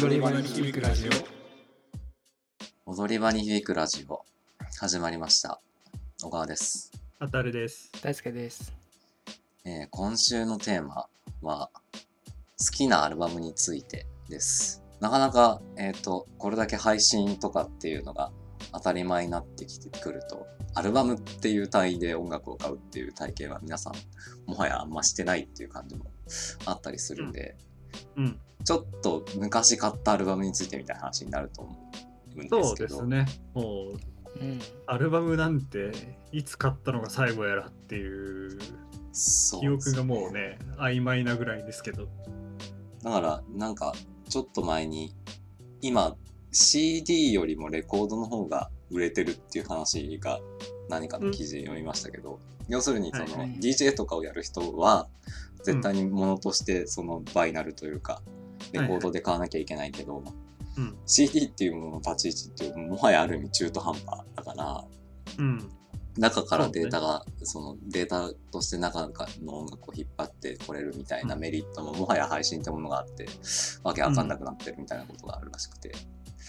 踊り場に響くラジオ踊り場に響くラジオ始まりました小川です、あたるです。大輔です。えー今週のテーマは好きなアルバムについてですなかなかえっ、とこれだけ配信とかっていうのが当たり前になってきてくるとアルバムっていう単位で音楽を買うっていう体験は皆さんもはやあんましてないっていう感じもあったりするんで、うん。ちょっと昔買ったアルバムについてみたいな話になると思うんですけどそうですね。もう、うん。アルバムなんて、いつ買ったのが最後やらっていう記憶がもうね、曖昧なぐらいですけど。だからなんかちょっと前に今 CD よりもレコードの方が売れてるっていう話が何かの記事で読みましたけど、要するにその DJ とかをやる人は絶対に物としてそのバイナルというかレコードで買わなきゃいけないけど、うん。CD っていうものの立ち位置ってもはやある意味中途半端だからうん。中からデータがそのデータとして中の音楽を引っ張ってこれるみたいなメリットももはや配信ってものがあってわけわかんなくなってるみたいなことがあるらしくて、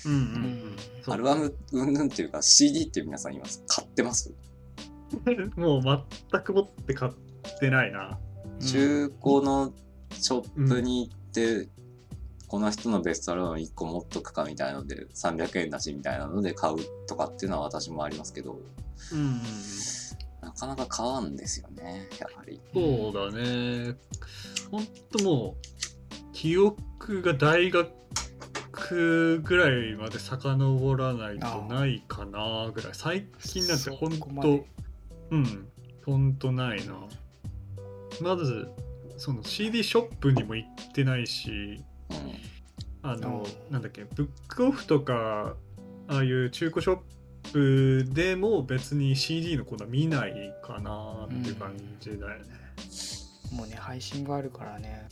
うんううん。うアルバムうんぬんっていうか CD って皆さんいます買ってます？もう全く持って買ってないな。中古のショップに行って、この人のベストアルバム1個持っとくかみたいなので300円だしみたいなので買うとかっていうのは私もありますけどうん。なかなか買わんですよねやはり。そうだね。ほんともう、記憶が大学ぐらいまで遡らないとないかなぐらい。最近なんてほんと、うん、ほんとないな。まず、その CD ショップにも行ってないし、うんあのあ、なんだっけ、ブックオフとか、ああいう中古ショップでも別に CD のコーナー見ないかなっていう感じだよね。もうね、配信があるからね。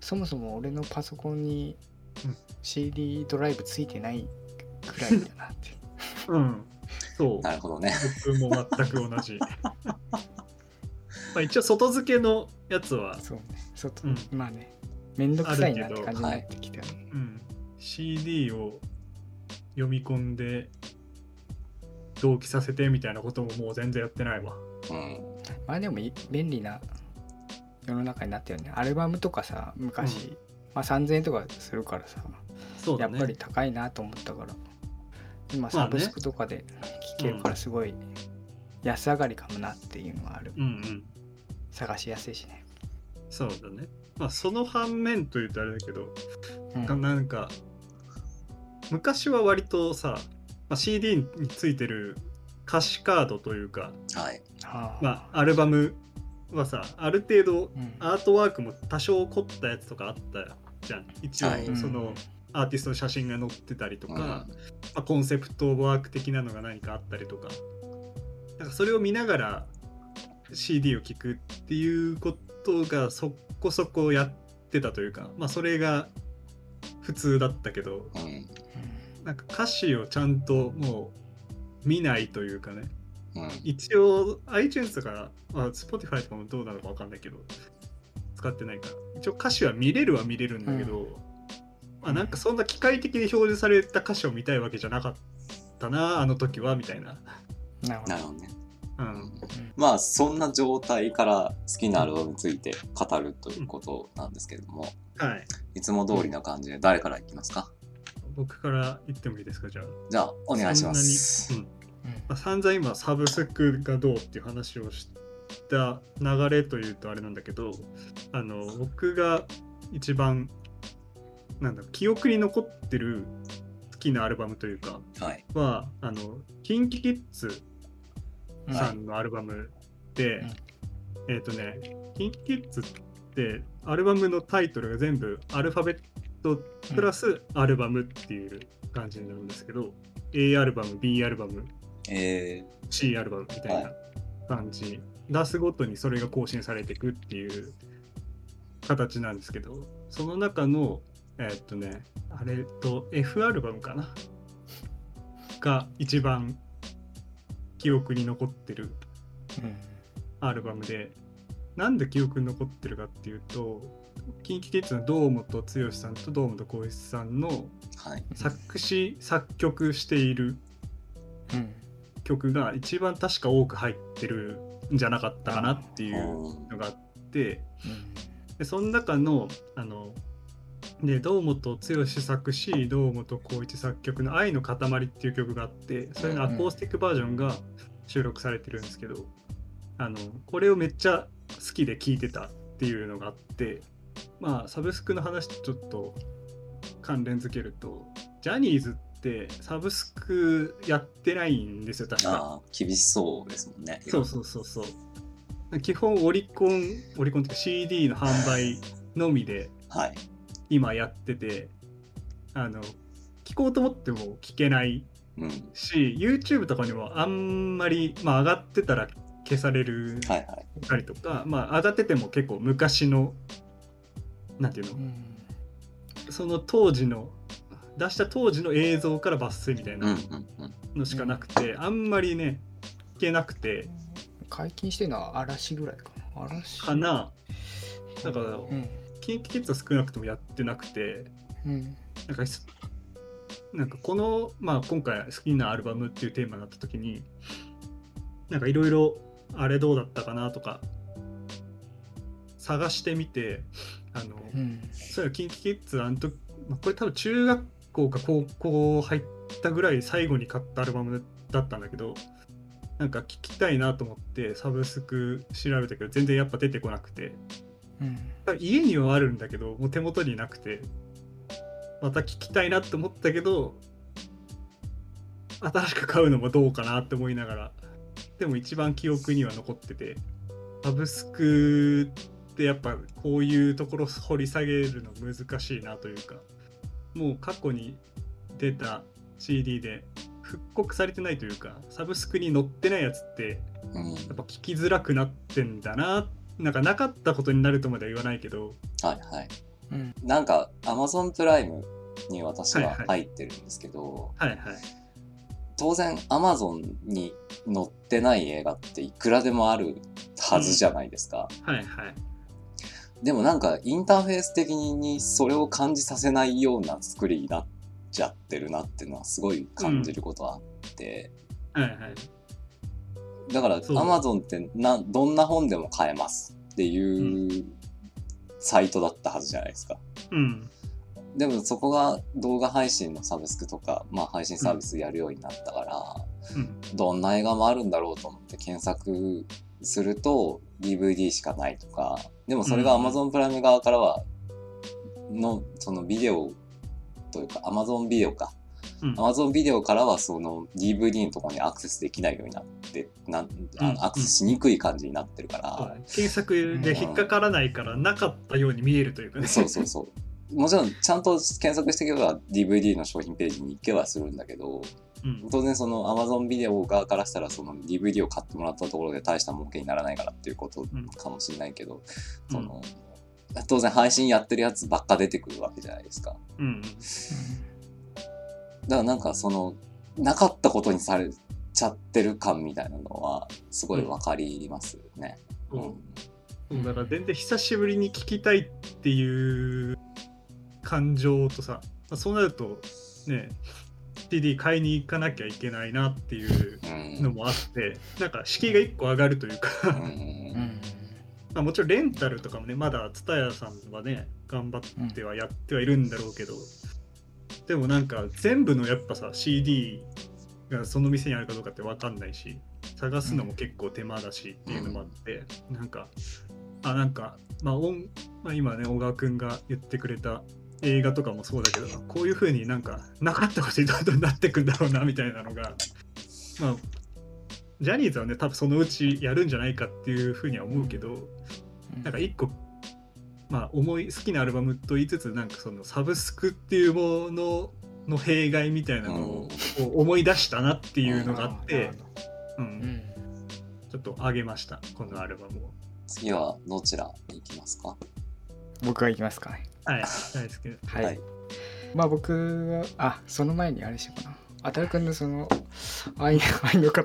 そもそも俺のパソコンにうん CD ドライブついてないくらいだなって。うん、そう。なるほどね。僕も全く同じ。まあ一応外付けのやつは、そうね。外、うんまあね、めんどくさいなって感じになってきたね。うん、CD を読み込んで同期させてみたいなことももう全然やってないわ。うんまあでもい便利な世の中になったよね。アルバムとかさ、昔、うまあ3000円とかするからさ、そうだね。やっぱり高いなと思ったから、今サブスクとかで聴けるからすごい安上がりかもなっていうのはある。うんうん。探しやすいしね。そうだね。まあその反面というとあれだけど、うん。がなんか昔は割とさ、まあ、CD についてる歌詞カードというか、はい。あまあ、アルバムはさある程度うん。アートワークも多少凝ったやつとかあったじゃん。一応はい。そのアーティストの写真が載ってたりとか、うん。まあ、コンセプトワーク的なのが何かあったりとか。なんかそれを見ながら CD を聴くっていうことがそこそこやってたというかまあそれが普通だったけどうんなんか歌詞をちゃんともう見ないというかねうん一応 iTunes とか、まあ、Spotify とかもどうなのかわかんないけど使ってないから一応歌詞は見れるは見れるんだけど、まあ、なんかそんな機械的に表示された歌詞を見たいわけじゃなかったなあの時はみたいな。なるほどね。うん、まあそんな状態から好きなアルバムについて語るということなんですけれども、はい。いつも通りの感じで誰からいきますか？僕から言ってもいいですかじゃあ。じゃあお願いします。そんなに、うん。まあ、散々今サブスクがどうっていう話をした流れというとあれなんだけどあの僕が一番なんだ記憶に残ってる好きなアルバムというかはい。はあの KinKiKids うんさんのアルバムで、えっ、とね KinKiKids ってアルバムのタイトルが全部アルファベットプラスアルバムっていう感じになるんですけど、A アルバム B アルバムえ C アルバムみたいな感じ、出すごとにそれが更新されていくっていう形なんですけどその中のえーっとねあれと F アルバムかな？が一番記憶に残ってるうん。アルバムでなんで記憶に残ってるかっていうと KinKiKids の堂本剛さんと堂本光一さんのはい。作詞作曲しているうん。曲が一番確か多く入ってるんじゃなかったかなっていううんのがあってうん。でその中のあので堂本剛作詞堂本光一作曲の「愛の塊」っていう曲があってそれのアコースティックバージョンが収録されてるんですけどあのこれをめっちゃ好きで聴いてたっていうのがあってまあサブスクの話とちょっと関連づけるとジャニーズってサブスクやってないんですよ確か。厳しそうですもんね。そうそうそうそう。基本オリコン、オリコンっていうか CD の販売のみで はい。今やってて、あの、聞こうと思っても聞けないうん。し、YouTube とかにもあんまり、まあ上がってたら消されるはいはい。たりとか、まあ上がってても結構昔の、なんていうの、うん。その当時の、出した当時の映像から抜粋みたいうんなうんうん。のしかなくて、あんまりね、聞けなくて、解禁してるのは嵐ぐらいかな。嵐。かな。だからうん。キンキキッズは少なくともやってなくて、うん。なんかすなんかこの、まあ、今回好きなアルバムっていうテーマになった時になんかいろいろあれどうだったかなとか探してみてあの、うん。そういうキンキキッズあの時、まあ、これ多分中学校か高校入ったぐらい最後に買ったアルバムだったんだけどなんか聞きたいなと思ってサブスク調べたけど全然やっぱ出てこなくて。うん。家にはあるんだけどもう手元になくてまた聞きたいなって思ったけど新しく買うのもどうかなって思いながらでも一番記憶には残っててサブスクってやっぱこういうところ掘り下げるの難しいなというかもう過去に出た CD で復刻されてないというかサブスクに載ってないやつってうん。やっぱ聞きづらくなってんだななんかなかったことになるとまでは言わないけどはいはい。うん。なんか Amazon プライムに私ははいはい。入ってるんですけど、はいはい。当然 Amazon に載ってない映画っていくらでもあるはずじゃないですか。はいはい。でもなんかインターフェース的にそれを感じさせないような作りになっちゃってるなっていうのはすごい感じることはあって、はいはい。だから Amazon ってなどんな本でも買えますっていうサイトだったはずじゃないですか。うんでもそこが動画配信のサブスクとか、まあ配信サービスやるようになったから、うんどんな映画もあるんだろうと思って検索すると DVD しかないとか、でもそれがうん Amazon プライム側からは、の、そのビデオというか Amazon ビデオか。うん。Amazon ビデオからはその DVD のところにアクセスできないようになって、なんあうん。のアクセスしにくい感じになってるから、そうだね検索で引っかからないからなかったように見えるというかね。そうそうそう。もちろん、ちゃんと検索していけば DVD の商品ページに行けはするんだけど、うん。当然その Amazon ビデオ側からしたらその DVD を買ってもらったところで大した儲けにならないからっていうことんかもしれないけど、うん。その、当然配信やってるやつばっか出てくるわけじゃないですか。うんだからなんかその、なかったことにされちゃってる感みたいなのは、すごいわかりますね。そううん。そうだから全然久しぶりに聞きたいっていう感情とさ、まあそうなるとね CD 買いに行かなきゃいけないなっていううん。のもあってなんか敷居が1個上がるというか。うん。うん。まあもちろんレンタルとかもねまだ TSUTAYA さんはね頑張ってはやってはいるんだろうけど、でもなんか全部のやっぱさ CD がその店にあるかどうかって分かんないし探すのも結構手間だしっていうのもあって、なんかあなんかまあ音、まあ、今ね小川くんが言ってくれた映画とかもそうだけどこういう風になんかなかったことにどんどんなってくんだろうなみたいなのがまあジャニーズはね多分そのうちやるんじゃないかっていう風には思うけど、なんか一個まあ思い好きなアルバムと言いつつなんかそのサブスクっていうものの弊害みたいなのを思い出したなっていうのがあって、う、うん。ん。ちょっと上げましたこのアルバムを。次はどちらに行きますか？僕が行きますかね。はい、大好きはい、はい。まあ僕はあその前にあれしようかな。あたるくんのその愛 愛の塊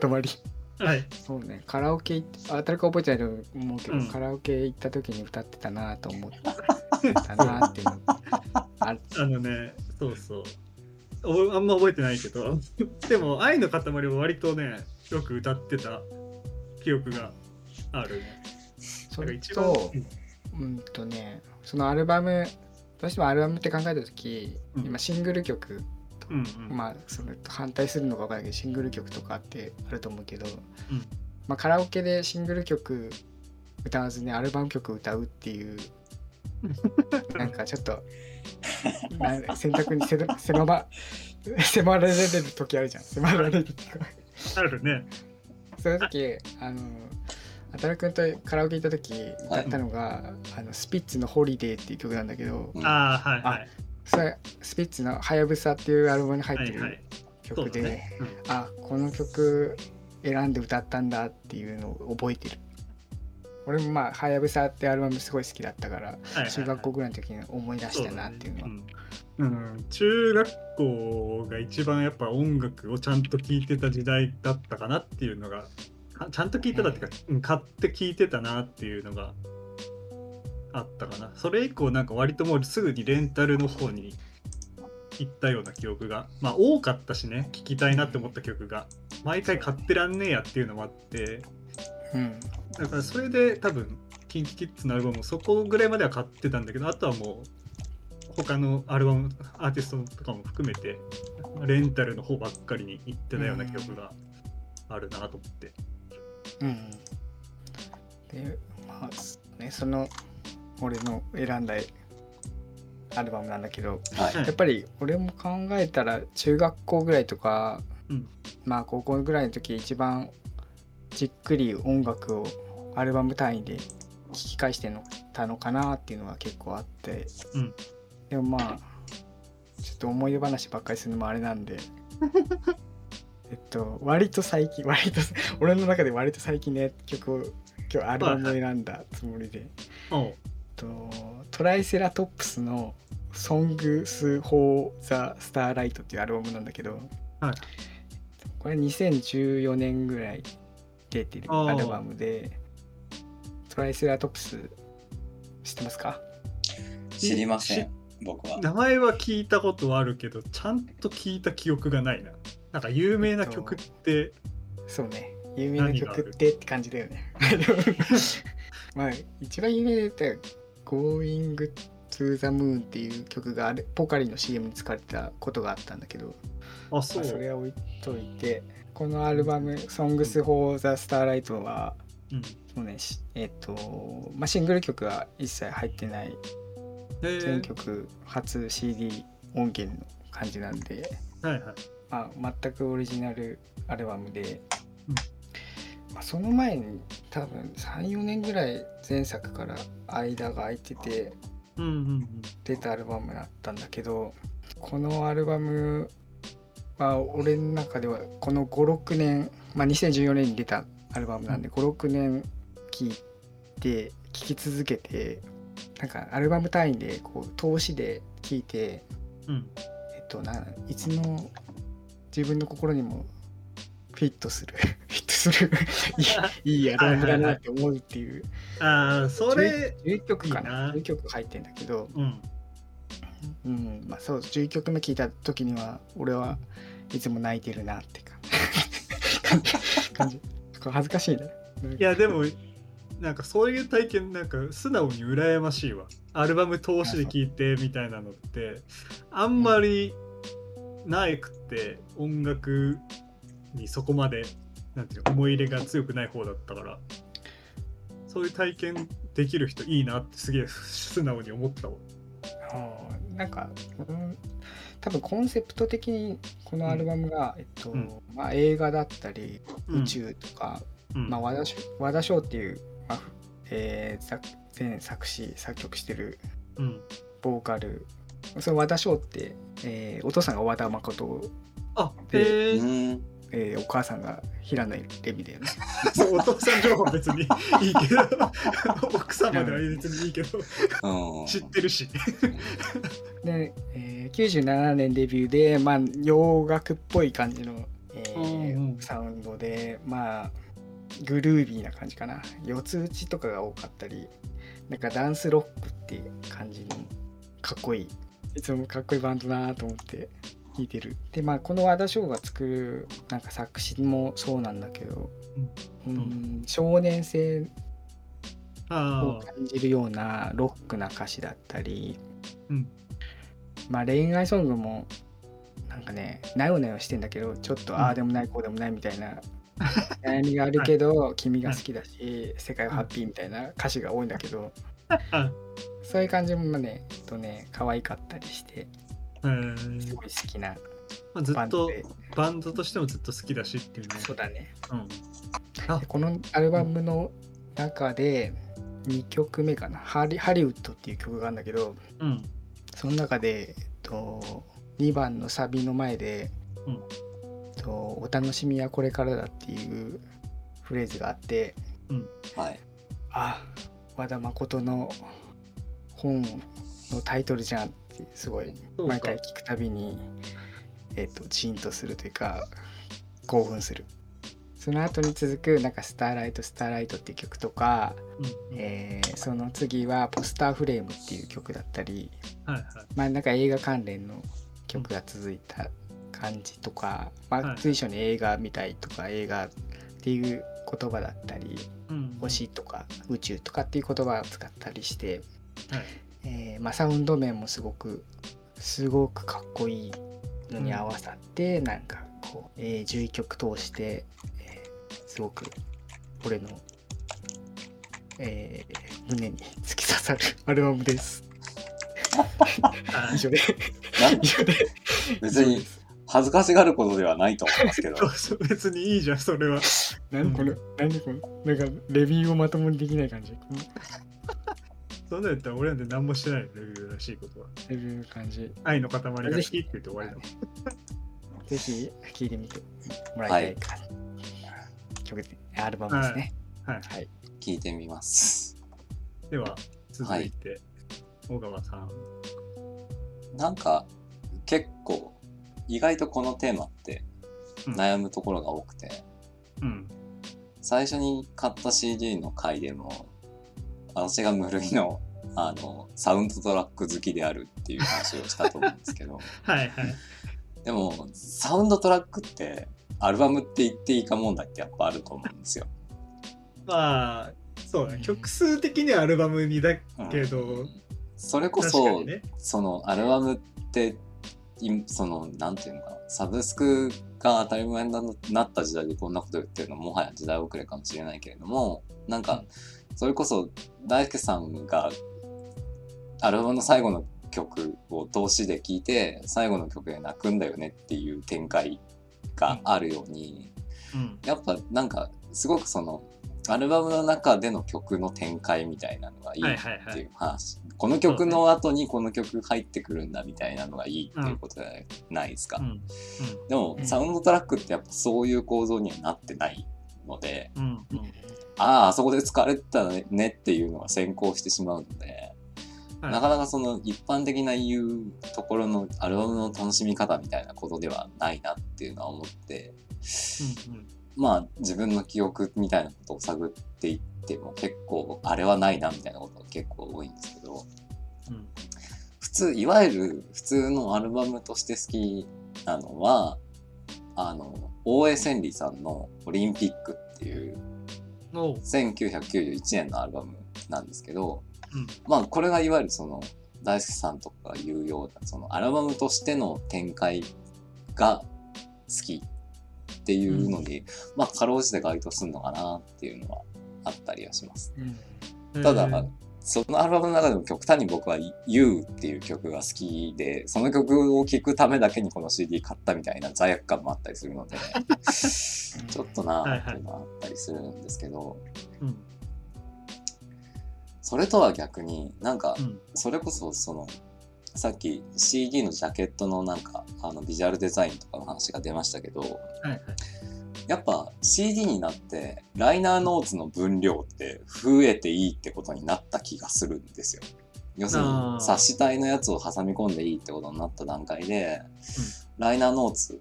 はい。そうね。カラオケあたるくん覚えてないと思うけど、うん。カラオケ行った時に歌ってたなと思ってったなっていうの あのね、そうそう。おあんま覚えてないけど、でも、愛の塊は割とね、よく歌ってた。記憶がある。ね。それとうん。とねそのアルバムどうしてもアルバムって考えた時、うん。今シングル曲うんうん。まあそれと反対するのか分からないけどシングル曲とかってあると思うけど、うんまあ、カラオケでシングル曲歌わずにアルバム曲歌うっていう なんかちょっとな選択にせ狭ま迫られる時あるじゃん迫られるっていうかあるね。そういう時あのあたるくんとカラオケ行った時歌ったのが、あのスピッツの「ホリデー」っていう曲なんだけど、うんああ、はいはい。それスピッツの「はやぶさ」っていうアルバムに入ってるはいはい。そ曲で、うだね。うんあこの曲選んで歌ったんだっていうのを覚えてる。俺もまあ「はやぶさ」ってアルバムすごい好きだったからはいはいはい。中学校ぐらいの時に思い出したなっていうのは。うんうん、中学校が一番やっぱ音楽をちゃんと聴いてた時代だったかなっていうのがかちゃんと聴いてたっていうか、うん買って聴いてたなっていうのがあったかな。それ以降なんか割ともうすぐにレンタルの方に行ったような記憶が。まあ多かったしね。聴きたいなって思った曲が。毎回買ってらんねえやっていうのもあって。うん。だからそれで多分 KinKiKids のアルバムもそこぐらいまでは買ってたんだけどあとはもう他のアルバムアーティストとかも含めてレンタルの方ばっかりに行ってたような記憶があるなと思って。うん。でまあねその俺の選んだアルバムなんだけどはい。やっぱり俺も考えたら中学校ぐらいとか、うん。まあ高校ぐらいの時一番じっくり音楽をアルバム単位で聴き返してのたのかなっていうのが結構あって、うん。でもまあちょっと思い出話ばっかりするのもあれなんで。えっと割と最近割と俺の中で割と最近ね曲を今日アルバムを選んだつもりで、とトライセラトップスの「Songs for the Starlight」っていうアルバムなんだけど、はい。これ2014年ぐらい出てるアルバムでトライセラトップス知ってますか？知りません、僕は。名前は聞いたことはあるけどちゃんと聞いた記憶がないな。なんか有名な曲って、そうね。有名な曲ってって感じだよね。まあ一番有名で言ったら「Going to the Moon」っていう曲があれポカリの CM に使われてたことがあったんだけどあ、そ。まあ、そうれは置いといてこのアルバム「Songs for the Starlight は」うん、そうねしえっ、と、まあ、シングル曲は一切入ってないへ全ー曲初 CD 音源の感じなんで、はいはい。まあ、全くオリジナルアルバムで、うんまあ、その前に多分34年ぐらい前作から間が空いてて。出たアルバムだったんだけどこのアルバムは俺の中ではこの56年、まあ、2014年に出たアルバムなんで56年聴いて聴き続けてなんかアルバム単位でこう投資で聴いてうん、えっとないつの自分の心にもフィットする する。いいいいアルバムだなって思うっていう。ああ、それ、11曲かな。いいな。11曲入ってんだけど。うん。うんまあそう11曲目聞いた時には俺はいつも泣いてるなってか感じ。感じ。恥ずかしいねいやでもなんかそういう体験なんか素直に羨ましいわ。アルバム通しで聴いてみたいなのってあんまりないくって音楽にそこまでなんていうの思い入れが強くない方だったから。そういう体験できる人いいなってすげえ素直に思ったわ。うんなんか、うん、多分コンセプト的にこのアルバムが、えっとうん。まあ、映画だったりうん。宇宙とか、うん。まあ、和田翔和田翔っていう、まあえー作前作詞作曲してるうん。ボーカルその和田翔って、えーお父さんが和田誠、あでへえうん。えーお母さんが平野レミだよね。そうお父さん情報は別にいいけど 奥様では別にいいけどうん。知ってるし。で、えー97年デビューで、まあ、洋楽っぽい感じの、えーうんうん。サウンドでまあグルービーな感じかな。四つ打ちとかが多かったりなんかダンスロックっていう感じのかっこいい。いつもかっこいいバンドだなと思って聴いてる。でまあこの和田翔が作るなんか作詞もそうなんだけど、うん。ん、少年性をあ感じるようなロックな歌詞だったり、うん。まあ恋愛ソングもなんかねなよなよしてんだけどちょっとうん。ああでもないこうでもないみたいな 悩みがあるけど、君が好きだし世界はハッピーみたいな歌詞が多いんだけど、そういう感じもねとね可愛かったりしてえーすごい好きなまあ、ずっとバンドとしてもずっと好きだしっていうね。そうだねうん。でこのアルバムの中で2曲目かなハリ「ハリウッド」っていう曲があるんだけどうん。その中で、えっと、2番のサビの前で、うんえっと「お楽しみはこれからだ」っていうフレーズがあってはい。あ和田誠の本のタイトルじゃんってすごい毎回聞くたびに、えっとジーンとするというか興奮するその後に続くなんか「スターライトスターライト」っていう曲とか、うん。えーその次は「ポスターフレーム」っていう曲だったりはいはい。まあなんか映画関連の曲が続いた感じとか、まはいあ随所に映画見たいとか映画っていう言葉だったりうん。星とか宇宙とかっていう言葉を使ったりして、はい。えーまあ、サウンド面もすごくすごくかっこいいのに合わさって、なんかこう、えー11曲通して、えーすごく俺の、えー胸に突き刺さる アルバムです。あ以上で。以上で。別に恥ずかしがることではないと思いますけど。別にいいじゃん、それは。何この何このなんかレビューをまともにできない感じそんなんやったら俺なんて何もしてないの、レビューらしいことは。レビュー感じ愛の塊が好きって言って終わりだもん。ぜひ聴いてみてもらいたいか、曲でアルバムですねはい。はい聞いてみます。では、続いて、小川さん。なんか、結構、意外とこのテーマってうん悩むところが多くて、うん。最初に買った CD の回でも、私が無類の、あの、サウンドトラック好きであるっていう話をしたと思うんですけど、はいはい。でも、サウンドトラックって、アルバムって言っていいか問題ってやっぱあると思うんですよ。まあ、そうだね。曲数的にはアルバムにだうんけど、それこそ、にね。そのアルバムっていそのなんていうのかなサブスクが当たり前になった時代でこんなこと言ってるのはもはや時代遅れかもしれないけれどもなんかそれこそ大輔さんがアルバムの最後の曲を通しで聴いて最後の曲で泣くんだよねっていう展開があるように、うん。やっぱなんかすごくそのアルバムの中での曲の展開みたいなのがいいっていう話、この曲の後にこの曲入ってくるんだみたいなのがいいっていうことじゃないですか、うん。でも、うんサウンドトラックってやっぱそういう構造にはなってないのでうん。うん。あああそこで使われてたねっていうのが先行してしまうので、はいなかなかその一般的な言うところのアルバムの楽しみ方みたいなことではないなっていうのは思ってうん。まあ自分の記憶みたいなことを探っていっても結構あれはないなみたいなことが結構多いんですけどうん。普通いわゆる普通のアルバムとして好きなのはあの大江千里さんの「オリンピック」っていう。1991年のアルバムなんですけどうん。まあこれがいわゆるその大輔さんとかが言うようなそのアルバムとしての展開が好きっていうのに、まあかろうじて該当するのかなっていうのはあったりはします。うんただ、えーそのアルバムの中でも極端に僕は「You」っていう曲が好きでその曲を聴くためだけにこの CD 買ったみたいな罪悪感もあったりするので ちょっとなーっていうのはあったりするんですけど、うん。それとは逆になんかうん。それこそそのさっき CD のジャケットのなんかあのビジュアルデザインとかの話が出ましたけどはいはい。やっぱ CD になってライナーノーツの分量って増えていいってことになった気がするんですよ。要するに冊子体のやつを挟み込んでいいってことになった段階で、ライナーノーツ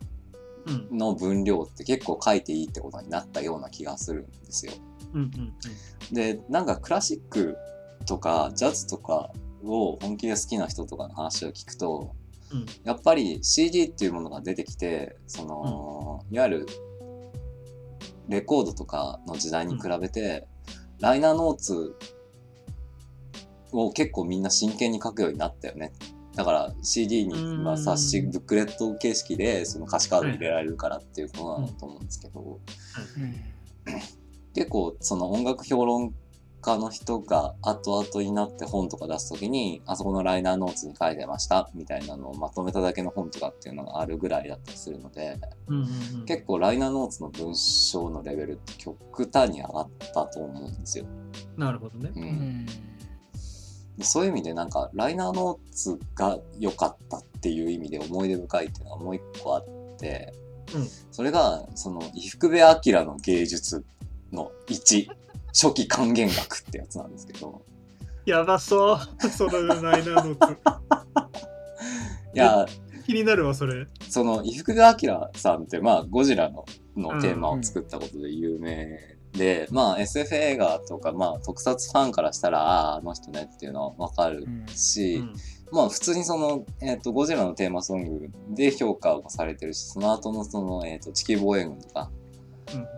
うん。の分量って結構書いていいってことになったような気がするんですよ。うん。うん。でなんかクラシックとかジャズとかを本気で好きな人とかの話を聞くとうんやっぱり CD っていうものが出てきてその、いわゆるレコードとかの時代に比べて、ライナーノーツを結構みんな真剣に書くようになったよね。だから CD に、うんまあ、冊子ブックレット形式でその歌詞カード入れられるからっていうことなんだと思うんですけど、うん。結構その音楽評論家の人が後々になって本とか出すときにあそこのライナーノーツに書いてましたみたいなのをまとめただけの本とかっていうのがあるぐらいだったりするのでうんうんうん。結構ライナーノーツの文章のレベルって極端に上がったと思うんですよ。なるほどね。うん。うん。でそういう意味でなんかライナーノーツが良かったっていう意味で思い出深いっていうのがもう一個あって、うん。それがその伊福部明の芸術の1初期還元学ってやつなんですけどやばそう。そのライナーノーツ。いや気になるわ、それ。その伊福部明さんってまあゴジラののテーマを作ったことで有名で、まあ SF 映画とかまあ特撮ファンからしたらあああの人ねっていうのはわかるし、うんまあ普通にその、えっとゴジラのテーマソングで評価をされてるしその後のその、えっと地球防衛軍とかうん「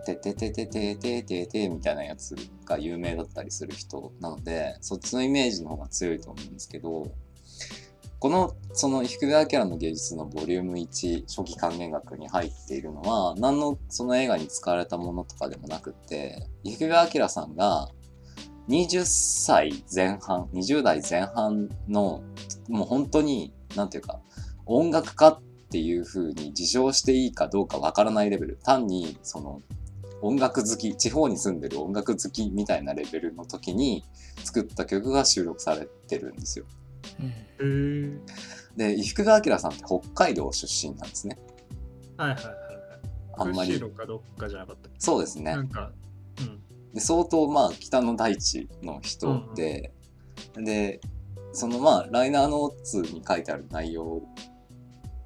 てててててててて」みたいなやつが有名だったりする人なのでそっちのイメージの方が強いと思うんですけどこのその伊福部明の芸術のボリューム1初期還元学に入っているのは何のその映画に使われたものとかでもなくって伊福部明さんが20歳前半20代前半のもう本当に何ていうか音楽家っていう風に自称していいかどうかわからないレベル単にその音楽好き地方に住んでる音楽好きみたいなレベルの時に作った曲が収録されてるんですよ。うんへえ。で伊福部明さんって北海道出身なんですね。はいはいはいはい。あんまり釧路かどっかじゃなかったっけ？そうですねな。んか、うん。で相当まあ北の大地の人で、でそのまあライナーノーツに書いてある内容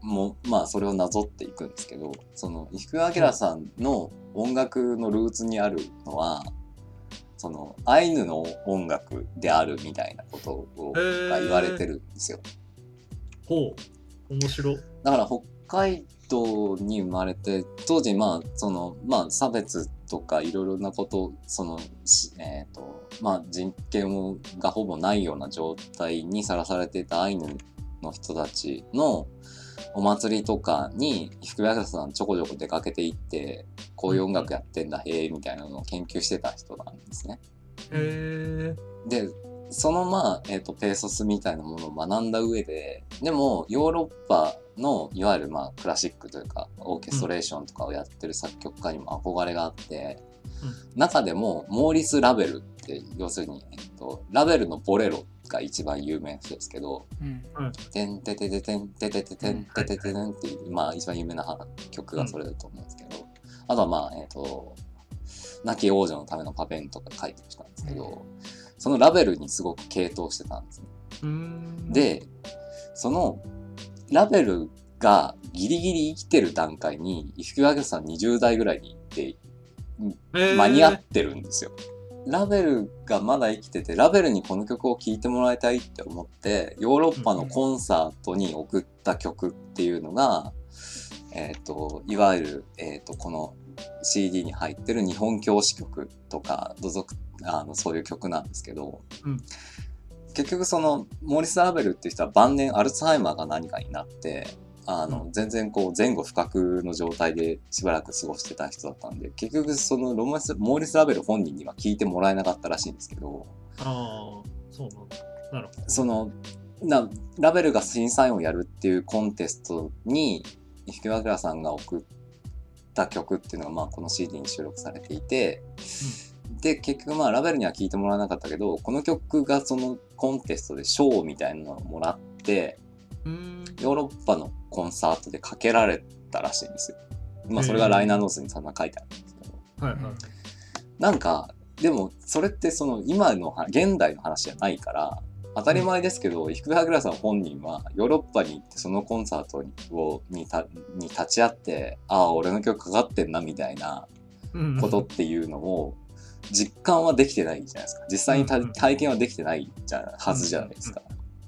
もまあそれをなぞっていくんですけどその伊福部明さんの音楽のルーツにあるのはそのアイヌの音楽であるみたいなことが言われてるんですよ。ほう。面白。だから北海道に生まれて当時まあそのまあ差別とかいろいろなことそのしえっ、とまあ人権をがほぼないような状態にさらされていたアイヌの人たちのお祭りとかに福部明さんちょこちょこ出かけていってこういう音楽やってんだへえみたいなのを研究してた人なんですね。へえ。でそのまあ、えっとペーソスみたいなものを学んだ上ででもヨーロッパのいわゆるまあクラシックというかオーケストレーションとかをやってる作曲家にも憧れがあって、中でもモーリス・ラベルって要するに、えっと、ラベルの「ボレロ」が一番有名な人ですけどうん「てんててててんててててんててててん」っていう、まあ、一番有名な曲がそれだと思うんですけど、あとはまあえっ、と「亡き王女のためのパペン」とか書いてる人なんですけど、そのラベルにすごく傾倒してたんですね。でそのラベルがギリギリ生きてる段階に伊福部明さん20代ぐらいに行って間に合ってるんですよ。ラベルがまだ生きててラベルにこの曲を聴いてもらいたいって思ってヨーロッパのコンサートに送った曲っていうのが、えっ、といわゆる、えー、とこの CD に入ってる日本教師曲とか土足あのそういう曲なんですけど、うん結局そのモーリス・ラベルっていう人は晩年アルツハイマーか何かになってあの、う全然こう前後不覚の状態でしばらく過ごしてた人だったんで結局そのロマンスモーリス・ラベル本人には聞いてもらえなかったらしいんですけどああ、そうなんだ。なるほど。そのなラベルが審査員をやるっていうコンテストに伊福部明さんが送った曲っていうのがまあこの CD に収録されていて、で結局まあラベルには聞いてもらわなかったけどこの曲がそのコンテストで賞みたいなのをもらって。ヨーロッパのコンサートでかけられたらしいんですよ。まあそれがライナーノースにそんな書いてあるんですけど。はいはい。なんかでもそれってその今のは現代の話じゃないから当たり前ですけど、伊福部明さん本人はヨーロッパに行ってそのコンサートにをにたに立ち会ってああ俺の曲かかってんなみたいなうん。ことっていうのを実感はできてないじゃないですか。実際に体験はできてないじゃはずじゃないですか、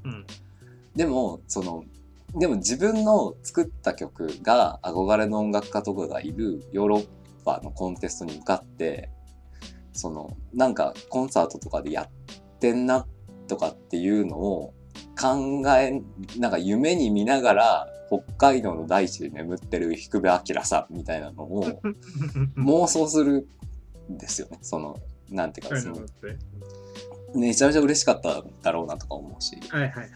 うんでもそのでも自分の作った曲が憧れの音楽家とかがいるヨーロッパのコンテストに受かってそのなんかコンサートとかでやってんなとかっていうのを考えなんか夢に見ながら北海道の大地で眠ってる低部明さんみたいなのを 妄想するんですよね。そのなんていうかそのめちゃめちゃ嬉しかっただろうなとか思うし。はいはいはい。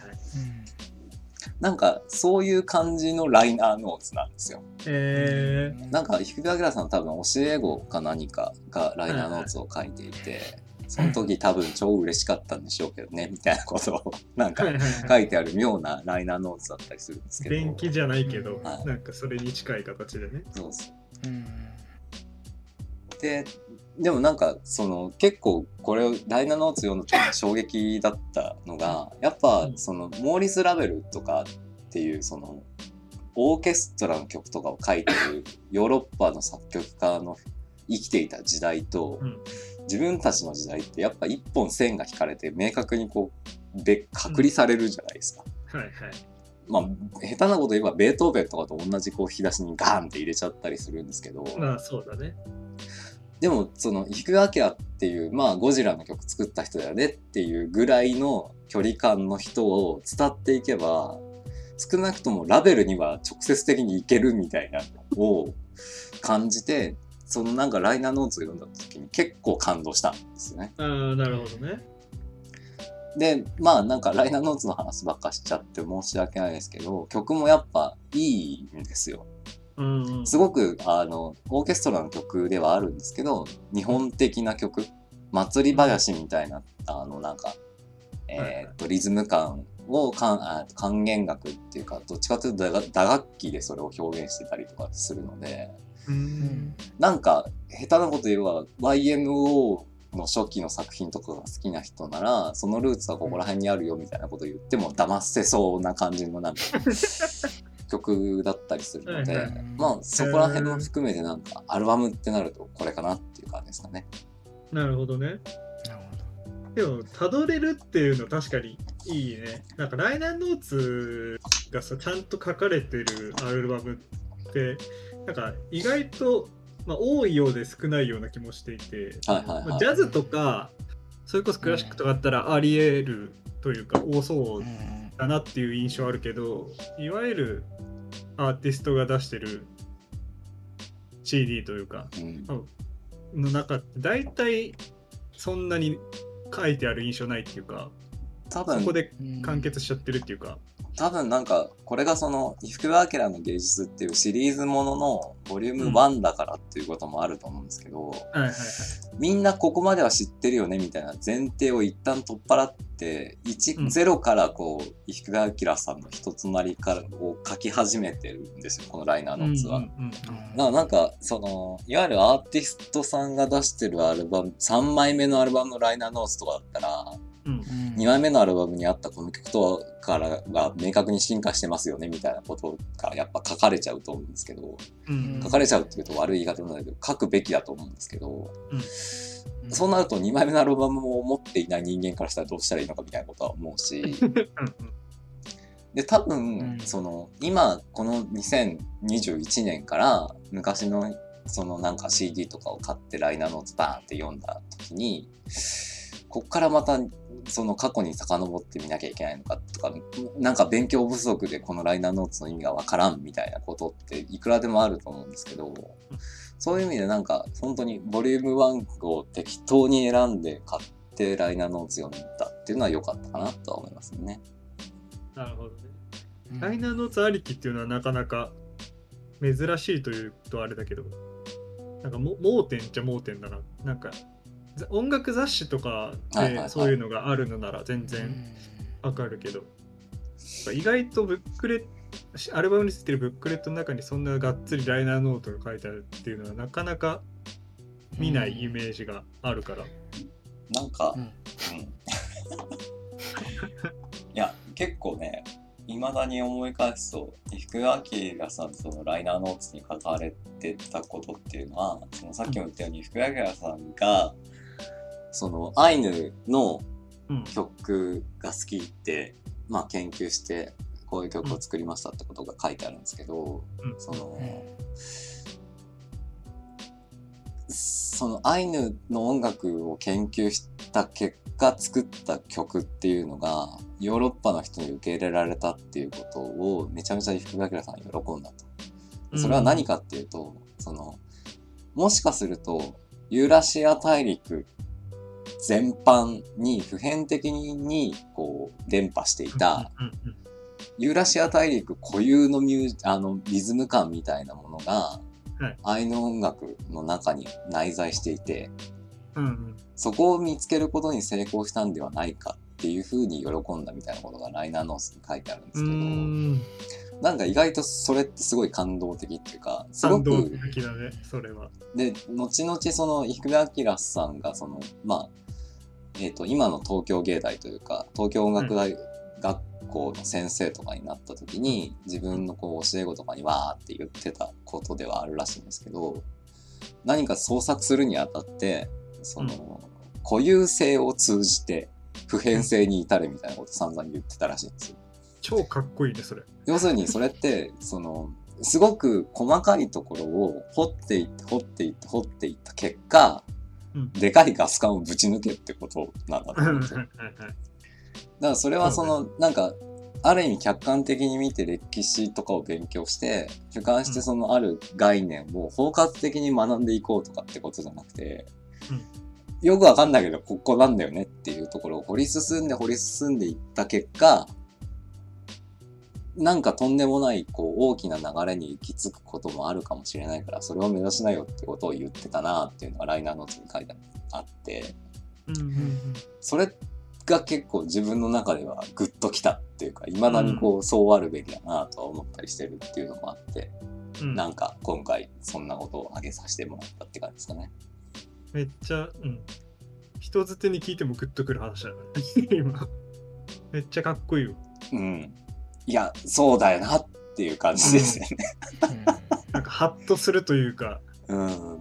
なんかそういう感じのライナーノーツなんですよ。えなんか低部明さん多分教え子か何かがライナーノーツを書いていて、その時多分超嬉しかったんでしょうけどねみたいなことを なんー、か書いてある妙なライナーノーツだったりするんですけど。電気じゃないけど、はいなんかそれに近い形でね。そうそううんででもなんかその結構これをライナーノーツ読んだ時に衝撃だったのがやっぱうんそのモーリス・ラベルとかっていうそのオーケストラの曲とかを書いてるヨーロッパの作曲家の生きていた時代とうん自分たちの時代ってやっぱ一本線が引かれて明確にこうで隔離されるじゃないですか。はいはい。まあ下手なこと言えばベートーベンとかと同じこう引き出しにガーンって入れちゃったりするんですけど。まあそうだね。でもその伊福明っていうまあゴジラの曲作った人だよねっていうぐらいの距離感の人を伝っていけば少なくともラベルには直接的にいけるみたいなのを感じてそのなんかライナーノーツを読んだ時に結構感動したんですよね。ああ、なるほどね。でまあなんかライナーノーツの話ばっかしちゃって申し訳ないですけど曲もやっぱいいんですよ。うんうん。すごくあのオーケストラの曲ではあるんですけど日本的な曲祭り林みたいなあのなんか、えーっとリズム感をかんあ還元楽っていうかどっちかというと打楽打楽器でそれを表現してたりとかするのでうんなんか下手なこと言えば YMO の初期の作品とかが好きな人ならそのルーツはここら辺にあるよみたいなこと言っても騙せそうな感じのなんか 曲だったりするのではいはいまあそこら辺も含めてなんかアルバムってなるとこれかなっていう感じですかね。なるほどね。なるほでも、たどれるっていうの確かにいいね。なんか、ライナーノーツがさ、ちゃんと書かれてるアルバムって、なんか、意外と、まあ、多いようで少ないような気もしていて、はいはいはい。まあジャズとか、それこそクラシックとかあったらあり得るというか、多そうどうんだなっていう印象あるけど、いわゆるアーティストが出してる CD というか、うん。の中って大体そんなに書いてある印象ないっていうか多分そこでうん完結しちゃってるっていうか、多分なんかこれがその伊福部明の芸術っていうシリーズもののボリューム1だからっていうこともあると思うんですけど、みんなここまでは知ってるよねみたいな前提を一旦取っ払って1、うん。0からこう伊福部明さんの人となりからを書き始めてるんですよこのライナーノーツは。うんうんうんだからなんかそのいわゆるアーティストさんが出してるアルバム3枚目のアルバムのライナーノーツとかだったらうんうん2枚目のアルバムにあったこの曲とからが明確に進化してますよねみたいなことがやっぱ書かれちゃうと思うんですけどうん。書かれちゃうっていうと悪い言い方なんだけど書くべきだと思うんですけどうん。そうなると2枚目のアルバムを持っていない人間からしたらどうしたらいいのかみたいなことは思うしで多分、うんその今この2021年から昔のそのなんか CD とかを買ってライナーノーツバーンって読んだ時にこっからまたその過去に遡ってみなきゃいけないのかとかなんか勉強不足でこのライナーノーツの意味がわからんみたいなことっていくらでもあると思うんですけどそういう意味でなんか本当にボリューム1を適当に選んで買ってライナーノーツ読んだっていうのは良かったかなとは思いますね。なるほどね。うん。ライナーノーツありきっていうのはなかなか珍しいというとあれだけどなんかも盲点っちゃ盲点だな。なんかざ音楽雑誌とかはいはいはい。でそういうのがあるのなら全然わかるけど、意外とブックレアルバムについてるブックレットの中にそんながっつりライナーノートが書いてあるっていうのはなかなか見ないイメージがあるから、なんか、うん。うん。いや結構ねいまだに思い返すと福明さんとそのライナーノーツに書かれてたことっていうのはそのさっきも言ったように福明さんがそのアイヌのうん。曲が好きって、まあ研究してこういう曲を作りましたってことが書いてあるんですけど、うん。その、うんそのアイヌの音楽を研究した結果作った曲っていうのがヨーロッパの人に受け入れられたっていうことをめちゃめちゃ福田明さん喜んだと。それは何かっていうと、そのもしかするとユーラシア大陸全般に普遍的にこう伝播していたユーラシア大陸固有のミューあのリズム感みたいなものが、はい。アイヌ音楽の中に内在していてうんうん。そこを見つけることに成功したんではないかっていうふうに喜んだみたいなことがライナーノースに書いてあるんでうすけど、んなんか意外とそれってすごい感動的っていうかすご感動く的だねそれはで後々その伊福部明さんがそのまあえっ、と今の東京芸大というか東京音楽大学校の先生とかになった時に自分のこう教え子とかにわーって言ってたことではあるらしいんですけど何か創作するにあたってその、固有性を通じて普遍性に至るみたいなこと散々言ってたらしいんですよ。超かっこいいねそれ。要するにそれってそのすごく細かいところを掘っていって掘っていって掘っていった結果、うん。でかいガス管をぶち抜けってことなんだと思うんですよ。はいだからそれはその、なんかある意味客観的に見て歴史とかを勉強して主観してそのある概念を包括的に学んでいこうとかってことじゃなくて、よくわかんないけどここなんだよねっていうところを掘り進んで掘り進んでいった結果なんかとんでもないこう大きな流れに行き着くこともあるかもしれないからそれを目指しなよってことを言ってたなっていうのがライナーノートに書いてあってうんうんうんそれが結構自分の中ではグッときたっていうか未だにこうそうあるべきだなとは思ったりしてるっていうのもあって、うんなんか今回そんなことを挙げさせてもらったって感じですかね。めっちゃ、うん。人づてに聞いてもグッとくる話だよね。今。めっちゃかっこいいよ。うん。いや、そうだよなっていう感じですよね。なんかハッとするというか、うん。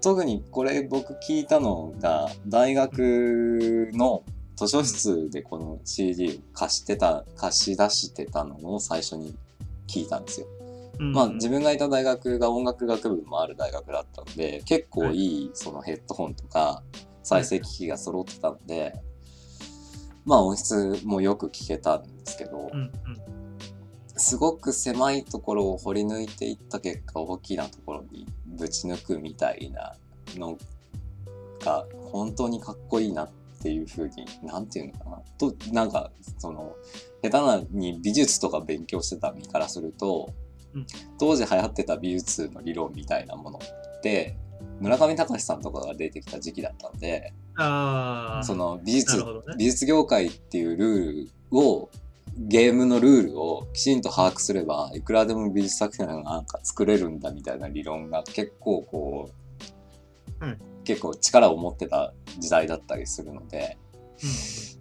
特にこれ僕聞いたのが大学の図書室でこの CD を貸してた、貸し出してたのを最初に聞いたんですよ。うんまあ自分がいた大学が音楽学部もある大学だったので結構いいそのヘッドホンとか再生機器が揃ってたのでまあ音質もよく聞けたんですけどうんうんすごく狭いところを掘り抜いていった結果大きなところにぶち抜くみたいなのが本当にかっこいいなっていうふうになんていうのかなとなんかその下手なに美術とか勉強してた身からすると、うん当時流行ってた美術の理論みたいなものって村上隆さんとかが出てきた時期だったので。その美術、ね。美術業界っていうルールをゲームのルールをきちんと把握すればいくらでも美術作品がなんか作れるんだみたいな理論が結構こう、うん。結構力を持ってた時代だったりするので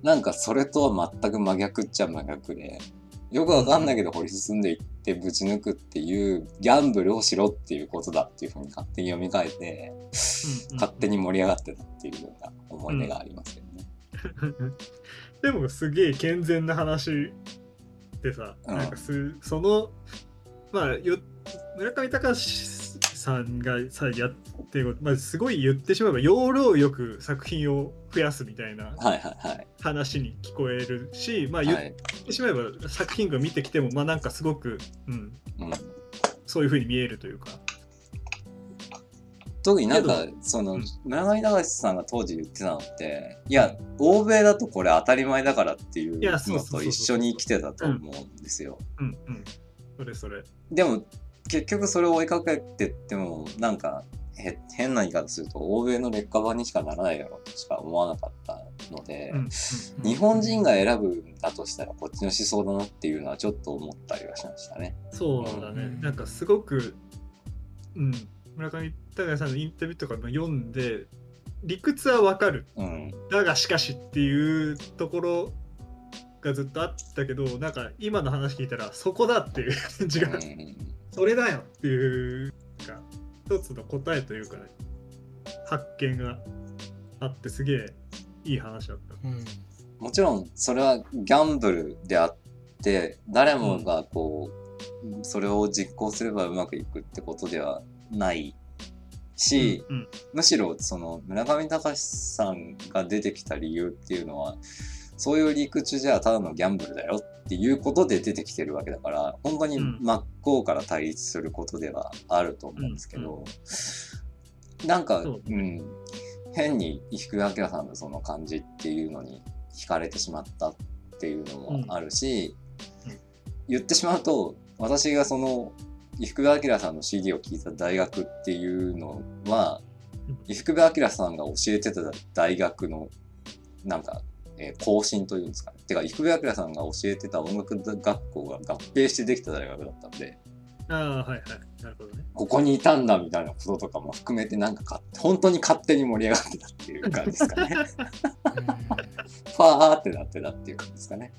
なんかそれとは全く真逆っちゃ真逆でよくわかんないけど掘り進んでいってぶち抜くっていうギャンブルをしろっていうことだっていうふうに勝手に読み替えてうんうん勝手に盛り上がってたっていうような思い出がありますけどね。でもすげえ健全な話でさ、うんなんかすそのまあよ村上隆さんがさやってること、まあ、すごい言ってしまえば要領よく作品を増やすみたいな。話に聞こえるし、まあ言っはいてしまえば作品が見てきてもまあなんかすごく、うん、うん、そういう風に見えるというか。特になんかけそのうん村上隆さんが当時言ってたのっていや欧米だとこれ当たり前だからっていうのと一緒に生きてたと思うんですよ。うんうん。それそれ。でも結局それを追いかけてってもなんかへ変な言い方すると欧米の劣化版にしかならないだろうとしか思わなかったので、うんうん日本人が選ぶんだとしたらこっちの思想だなっていうのはちょっと思ったりはしましたね。そうだね。うんなんかすごく、うん、村上隆さんのインタビューとかも読んで、理屈はわかる。うん、だがしかしっていうところがずっとあったけど、なんか今の話聞いたらそこだっていう感じが、うんそれだよっていう、か一つの答えというかね、発見があってすげえいい話だった。うん。もちろんそれはギャンブルであって誰もがこう、それを実行すればうまくいくってことではないし、うん。むしろその村上隆さんが出てきた理由っていうのはそういう理屈じゃただのギャンブルだよっていうことで出てきてるわけだから本当にうん。真っ向から対立することではあると思うんですけど、なんか、そううん、変に伊福部明さんのその感じっていうのに惹かれてしまったっていうのもあるし、うん。うん。言ってしまうと私がその伊福部明さんの CD を聴いた大学っていうのはうん。伊福部明さんが教えてた大学のなんか、えー更新というんですかね。てか伊福部明さんが教えてた音楽学校が合併してできた大学だったんでああ、はいはい。なるほどね。ここにいたんだみたいなこととかも含めてなんかか本当に勝手に盛り上がってたっていう感じですかね。ファーってなってたっていう感じですかね。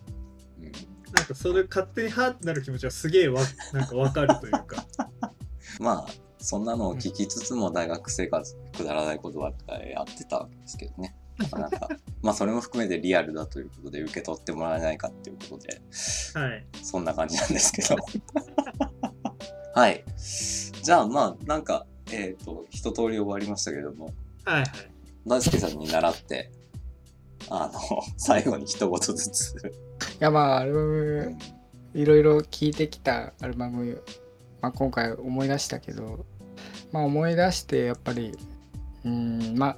うんなんかそれ勝手にハーってなる気持ちはすげえわなんかわかるというか。まあそんなのを聞きつつも大学生活くだらないことばっかりやってたわけですけどね。まあなんかまあそれも含めてリアルだということで受け取ってもらえないかっていうことではい。そんな感じなんですけど。はい。じゃあまあなんかえっ、と一通り終わりましたけどもはいはい。大輔さんに習ってあの 最後に一言ずつ。いやまあアルバムいろいろ聴いてきたアルバム、まあ、今回思い出したけど、まあ、思い出してやっぱりうんまあ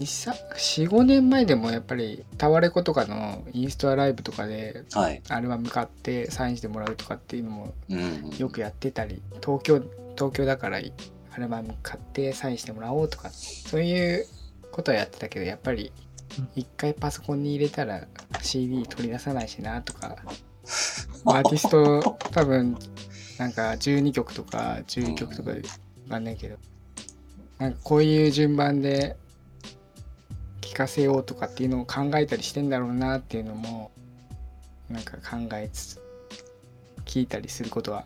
45年前でもやっぱりタワレコとかのインストアライブとかではい。アルバム買ってサインしてもらうとかっていうのもうん、よくやってたり東京東京だからアルバム買ってサインしてもらおうとかそういうことはやってたけどやっぱりうん一回パソコンに入れたら CD 取り出さないしなとか アーティスト多分なんか12曲とか11曲とかわかんないけどなんかこういう順番で聴かせようとかっていうのを考えたりしてんだろうなっていうのもなんか考えつつ聞いたりすることは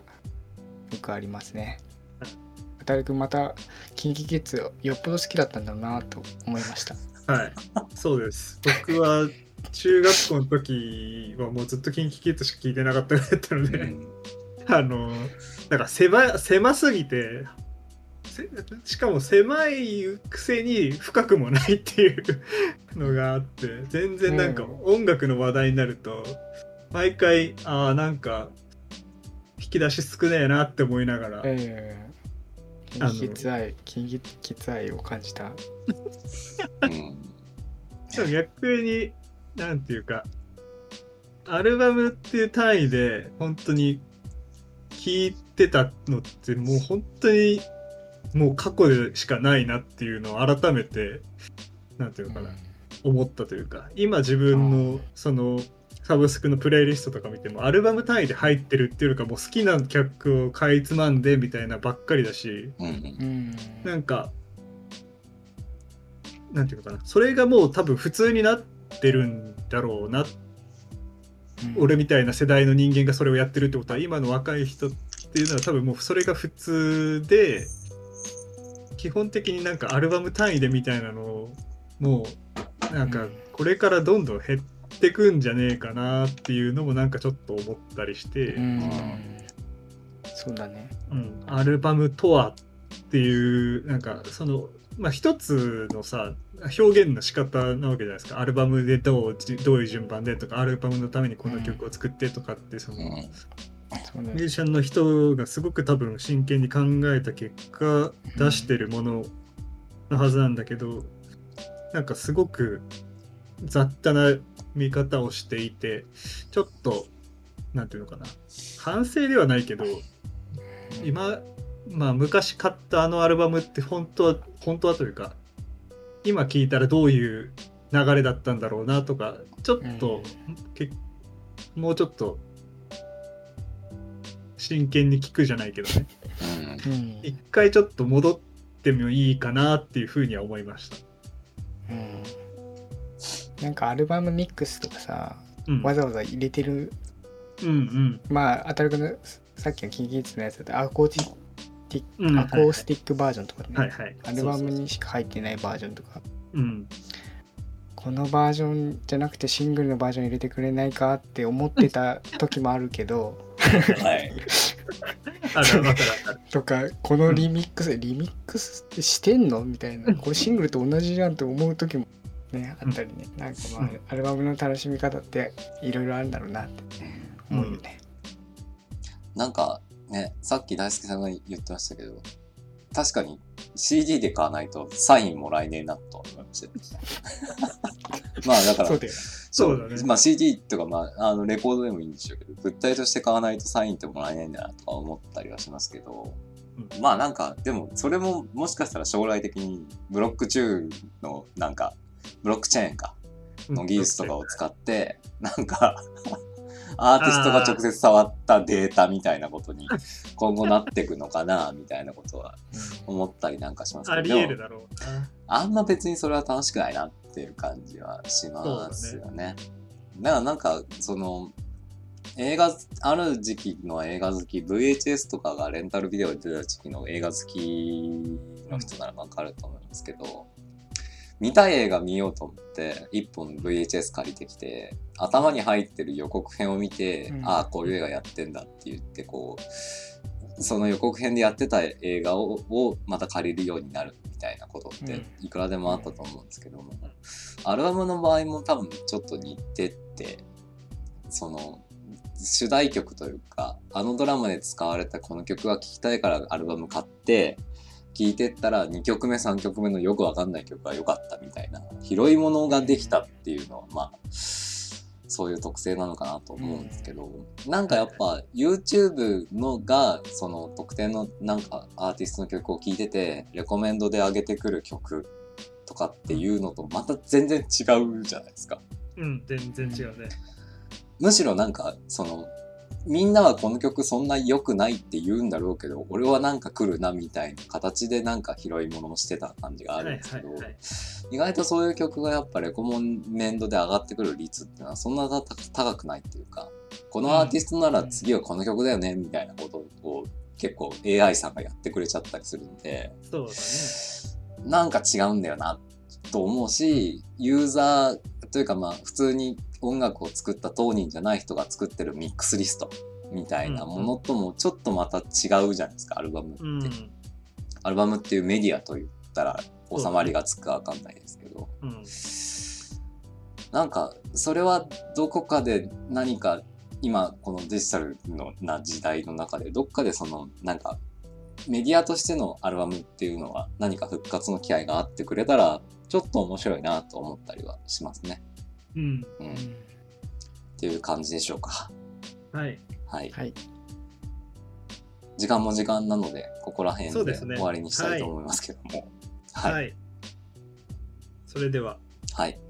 よくありますね。渡くんまた KinKiKids よっぽど好きだったんだろうなと思いました。はい。そうです。僕は中学校の時はもうずっと KinKiKids しか聞いてなかったぐらいだったので、うんあの、なんか狭狭すぎて、せしかも狭いくせに深くもないっていうのがあって、全然なんか音楽の話題になると、毎回、ああ、なんか、引き出し少ねえなって思いながら、ええあの KinKiKids 愛 KinKiKids 愛を感じた。うんでも逆に、なんていうか、アルバムっていう単位で、本当に聴いてたのって、もう本当に、もう過去でしかないなっていうのを改めて、なんていうのかな、思ったというか、今自分のその、サブスクのプレイリストとか見ても、アルバム単位で入ってるっていうよりか、もう好きな曲をかいつまんでみたいなばっかりだし、うん。なんか、なんていうのかな、それがもう多分普通になってるんだろうな、うん。俺みたいな世代の人間がそれをやってるってことは、今の若い人っていうのは多分もうそれが普通で、基本的になんかアルバム単位でみたいなのを、もう、なんかうん。これからどんどん減ってくんじゃねえかなっていうのもなんかちょっと思ったりして、うん。そうだね。うん、アルバムとはっていうなんかそのまあ一つのさ表現の仕方なわけじゃないですか。アルバムでどうじどういう順番でとかアルバムのためにこの曲を作ってとかってその、うん。そうねミュージシャンの人がすごく多分真剣に考えた結果出してるもののはずなんだけどなんかすごく雑多な見方をしていてちょっとなんていうのかな。反省ではないけど今まあ昔買ったあのアルバムって本当は本当はというか今聞いたらどういう流れだったんだろうなとかちょっと、けもうちょっと真剣に聞くじゃないけどね。うん。うん。一回ちょっと戻ってもいいかなっていうふうには思いました。うん。なんかアルバムミックスとかさ、うん、わざわざ入れてる、うんうん。まあ、あたるくんのさっきの KinKiKids のやつだってアコーティティうん。アコースティックバージョンとかね、はい。はい。アルバムにしか入ってないバージョンとか。うん。このバージョンじゃなくてシングルのバージョン入れてくれないかって思ってた時もあるけどはい。あるわかるわかる。とかこのリミックス、リミックスってしてんの？みたいなこれシングルと同じじゃんって思う時もねあったりねなんかまあうんアルバムの楽しみ方っていろいろあるんだろうなって思うよね。なんかね、さっき大輔さんが言ってましたけど、確かに CD で買わないとサインもらえねえなと思いました。まあだから、そうだよそうだね。まあ CD とか、まあ、あのレコードでもいいんでしょうけど、物体として買わないとサインってもらえないんだなとか思ったりはしますけど、うまあなんか、でもそれももしかしたら将来的にブロックチューンのなんか、ブロックチェーンか、の技術とかを使って、なんか、アーティストが直接触ったデータみたいなことに 今後なっていくのかな、みたいなことは思ったりなんかしますけど、ありるだろうな。あんま別にそれは楽しくないなっていう感じはしますよね。だからなんか、その、映画、ある時期の映画好き、VHS とかがレンタルビデオで出た時期の映画好きの人ならわかると思いますけど、見たい映画見ようと思って、一本 VHS 借りてきて、頭に入ってる予告編を見て、うんああ、こういう映画やってんだって言って、こう、その予告編でやってた映画ををまた借りるようになるみたいなことってうん。いくらでもあったと思うんですけども、アルバムの場合も多分ちょっと似てってその主題曲というかあのドラマで使われたこの曲が聴きたいからアルバム買って聴いてったら2曲目3曲目のよくわかんない曲が良かったみたいな拾い物ができたっていうのはまあそういう特性なのかなと思うんですけど、なんかやっぱ YouTube のがその特定のなんかアーティストの曲を聴いててレコメンドで上げてくる曲とかっていうのとまた全然違うじゃないですか。うん、全然違うね。むしろなんかそのみんなはこの曲そんな良くないって言うんだろうけど俺はなんか来るなみたいな形でなんか拾い物をしてた感じがあるんですけど、はいはいはい意外とそういう曲がやっぱレコメンドで上がってくる率っていうのはそんなた高くないっていうかこのアーティストなら次はこの曲だよねみたいなことを結構 AI さんがやってくれちゃったりするんでそうだね。なんか違うんだよなと思うしユーザーというかまあ普通に音楽を作った当人じゃない人が作ってるミックスリストみたいなものともちょっとまた違うじゃないですかアルバムって、うん。アルバムっていうメディアと言ったら収まりがつくかわかんないですけど、うん。なんかそれはどこかで何か今このデジタルのな時代の中でどっかでそのなんかメディアとしてのアルバムっていうのは何か復活の機会があってくれたらちょっと面白いなと思ったりはしますね。うん。うん、っていう感じでしょうか。はい。はい。はい時間も時間なのでここら辺で終わりにしたいと思いますけども。はい。はい。それでは。はい。